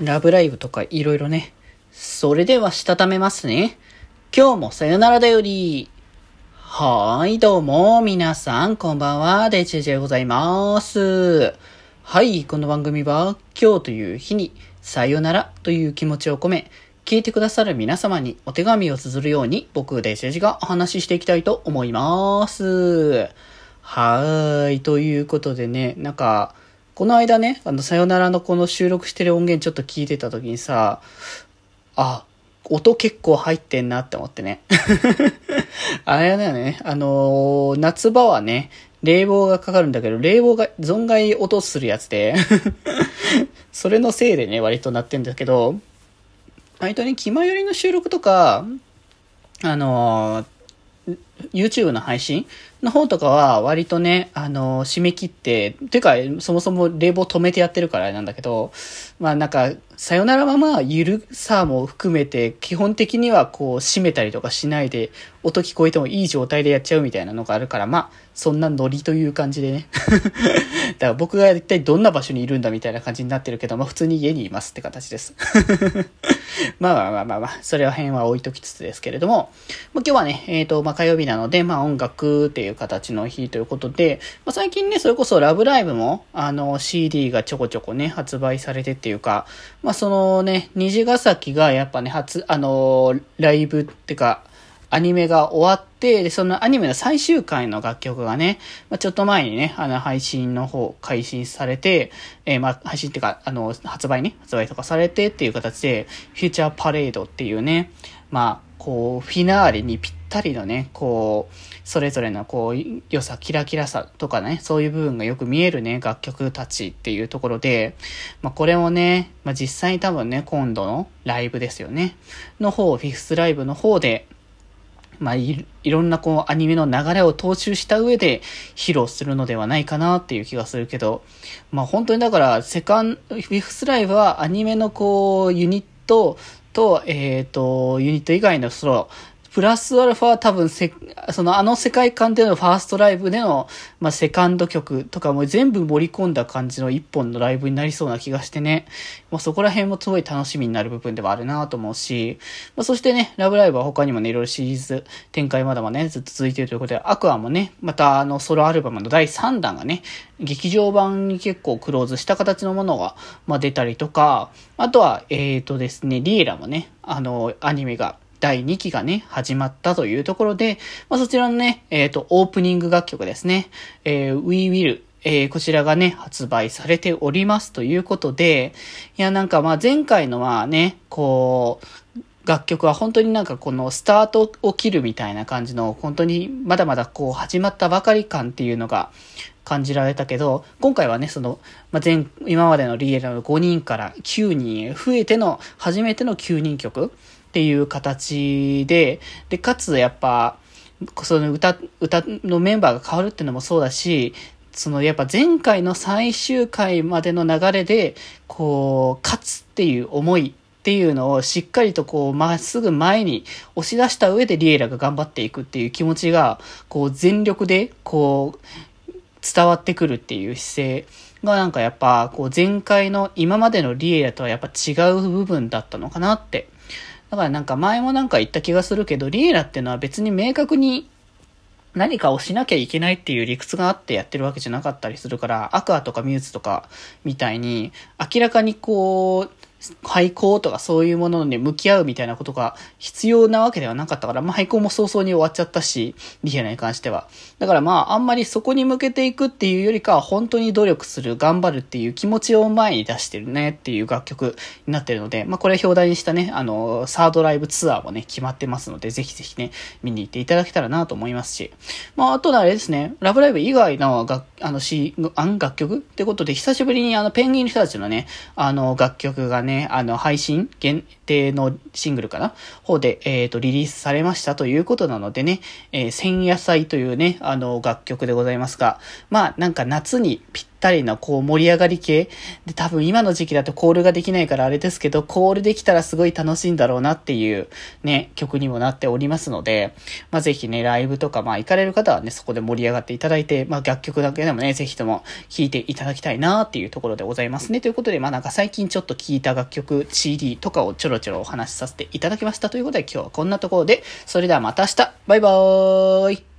ラブライブとかいろいろね。それではしたためますね。今日もさよならだより。はーい、どうも、皆さん、こんばんは、デジェジェございます。はい、この番組は、今日という日に、さよならという気持ちを込め、聞いてくださる皆様にお手紙を綴るように、僕、デジェジがお話ししていきたいと思います。はーい、ということでね、なんか、この間ね、あの、さよならのこの収録してる音源ちょっと聞いてた時にさ、あ、音結構入ってんなって思ってね。あれだよね、あのー夏場はね、冷房がかかるんだけど、冷房が存外音するやつで、それのせいでね、割となってんだけど、割とね、気前よりの収録とか、あのー YouTube の配信の方とかは割とね、あの、締め切って、てか、そもそも冷房止めてやってるからあれなんだけど、まあなんか、さよならままゆるさも含めて、基本的にはこう閉めたりとかしないで、音聞こえてもいい状態でやっちゃうみたいなのがあるから、まあ、そんなノリという感じでね。だから僕が一体どんな場所にいるんだみたいな感じになってるけど、まあ普通に家にいますって形です。ま あまあまあまあまあ、それは辺は置いときつつですけれども、まあ、今日はね、えっ、と、まあ火曜日なので、まあ音楽っていう形の日ということで、まあ最近ね、それこそラブライブも、あの、CD がちょこちょこね、発売されてっていうか、まあそのね、虹ヶ崎がやっぱね、初、あの、ライブってか、アニメが終わって、で、そのアニメの最終回の楽曲がね、まあ、ちょっと前にね、あの、配信の方、開始されて、えーまあ、配信っていうか、あの、発売ね、発売とかされてっていう形で、フューチャーパレードっていうね、まあ、こう、フィナーレにぴったりのね、こう、それぞれのこう、良さ、キラキラさとかね、そういう部分がよく見えるね、楽曲たちっていうところで、まあ、これをね、まあ、実際に多分ね、今度のライブですよね、の方、フィフスライブの方で、まあい、ろんなこうアニメの流れを踏襲した上で披露するのではないかなっていう気がするけど、まあ本当にだからセカン、ウィフスライブはアニメのこうユニットと、えっ、と、ユニット以外のその、プラスアルファは多分せ、そのあの世界観でのファーストライブでの、まあ、セカンド曲とかも全部盛り込んだ感じの一本のライブになりそうな気がしてね。まあ、そこら辺もすごい楽しみになる部分ではあるなと思うし、まあ、そしてね、ラブライブは他にもね、いろいろシリーズ展開まだまだね、ずっと続いているということで、アクアもね、またあのソロアルバムの第3弾がね、劇場版に結構クローズした形のものが、まあ、出たりとか、あとは、えっ、とですね、リエラもね、あの、アニメが、第2期がね、始まったというところで、まあ、そちらのね、えっ、と、オープニング楽曲ですね、えー、We Will、えー、こちらがね、発売されておりますということで、いや、なんかまあ前回のはね、こう、楽曲は本当になんかこのスタートを切るみたいな感じの、本当にまだまだこう始まったばかり感っていうのが感じられたけど、今回はね、その、まあ、前、今までのリエラの5人から9人へ増えての初めての9人曲っていう形で、で、かつやっぱ、その歌、歌のメンバーが変わるっていうのもそうだし、そのやっぱ前回の最終回までの流れで、こう、勝つっていう思いっていうのをしっかりとこう、まっすぐ前に押し出した上でリエラが頑張っていくっていう気持ちが、こう全力で、こう、伝わってくるっていう姿勢がなんかやっぱ、こう前回の今までのリエラとはやっぱ違う部分だったのかなってだからなんか前もなんか言った気がするけど、リエラっていうのは別に明確に何かをしなきゃいけないっていう理屈があってやってるわけじゃなかったりするから、アクアとかミューズとかみたいに、明らかにこう、廃校とかそういうものに向き合うみたいなことが必要なわけではなかったから、まあ廃校も早々に終わっちゃったし、リエラに関しては。だからまああんまりそこに向けていくっていうよりかは本当に努力する、頑張るっていう気持ちを前に出してるねっていう楽曲になってるので、まあこれ表題にしたね、あの、サードライブツアーもね、決まってますので、ぜひぜひね、見に行っていただけたらなと思いますし。まああとはあれですね、ラブライブ以外の楽、あの、し、あん楽曲ってことで、久しぶりにあの、ペンギンの人たちのね、あの、楽曲がね、ねあの、配信限定のシングルかな？方で、えっ、と、リリースされましたということなのでね、えー、千夜祭というね、あの、楽曲でございますが、まあ、なんか夏にぴった二人のこう盛り上がり系。で多分今の時期だとコールができないからあれですけど、コールできたらすごい楽しいんだろうなっていうね、曲にもなっておりますので、まあ、ぜひね、ライブとかまあ行かれる方はね、そこで盛り上がっていただいて、まあ、楽曲だけでもね、ぜひとも聴いていただきたいなっていうところでございますね。ということで、まあなんか最近ちょっと聴いた楽曲、CD とかをちょろちょろお話しさせていただきました。ということで、今日はこんなところで、それではまた明日。バイバーイ。